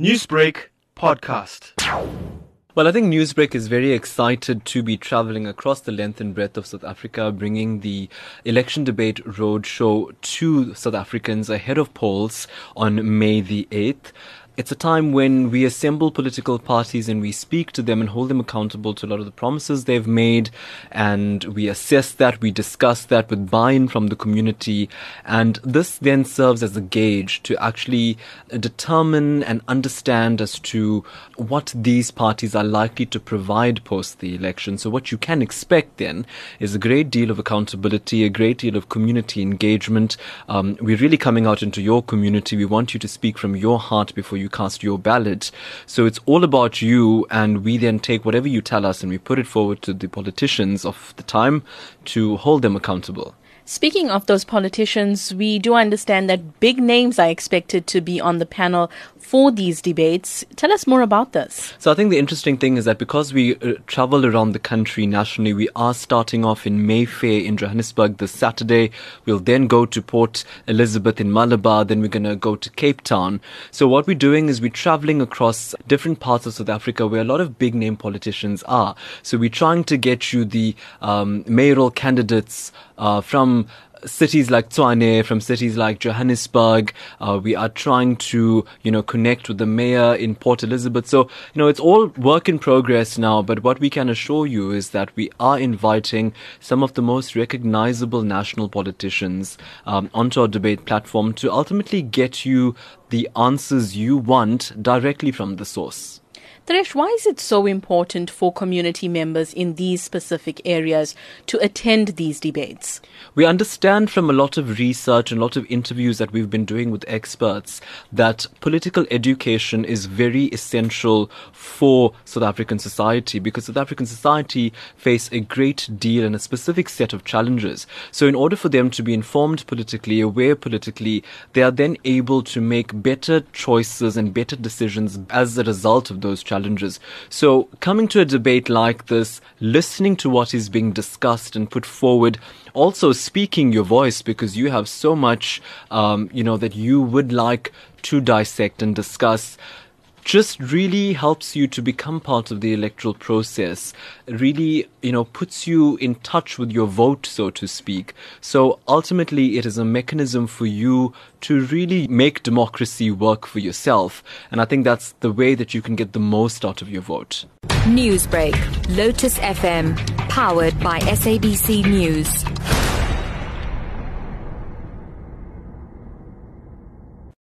Newsbreak podcast. Well, I think Newsbreak is very excited to be traveling across the length and breadth of South Africa, bringing the election debate roadshow to South Africans ahead of polls on May the 8th. It's a time when we assemble political parties and we speak to them and hold them accountable to a lot of the promises they've made. And we assess that, we discuss that with buy in from the community. And this then serves as a gauge to actually determine and understand as to what these parties are likely to provide post the election. So, what you can expect then is a great deal of accountability, a great deal of community engagement. Um, we're really coming out into your community. We want you to speak from your heart before you you cast your ballot. So it's all about you, and we then take whatever you tell us and we put it forward to the politicians of the time to hold them accountable. Speaking of those politicians, we do understand that big names are expected to be on the panel for these debates. Tell us more about this. So, I think the interesting thing is that because we uh, travel around the country nationally, we are starting off in Mayfair in Johannesburg this Saturday. We'll then go to Port Elizabeth in Malabar, then we're going to go to Cape Town. So, what we're doing is we're traveling across different parts of South Africa where a lot of big name politicians are. So, we're trying to get you the um, mayoral candidates uh, from cities like Tshwane, from cities like Johannesburg. Uh, we are trying to, you know, connect with the mayor in Port Elizabeth. So, you know, it's all work in progress now, but what we can assure you is that we are inviting some of the most recognizable national politicians um, onto our debate platform to ultimately get you the answers you want directly from the source. Taresh, why is it so important for community members in these specific areas to attend these debates? We understand from a lot of research and a lot of interviews that we've been doing with experts that political education is very essential for South African society because South African society face a great deal and a specific set of challenges. So in order for them to be informed politically, aware politically, they are then able to make better choices and better decisions as a result of those challenges challenges. So, coming to a debate like this, listening to what is being discussed and put forward, also speaking your voice because you have so much, um, you know, that you would like to dissect and discuss just really helps you to become part of the electoral process. Really, you know, puts you in touch with your vote, so to speak. So ultimately, it is a mechanism for you to really make democracy work for yourself. And I think that's the way that you can get the most out of your vote. Newsbreak, Lotus FM, powered by SABC News.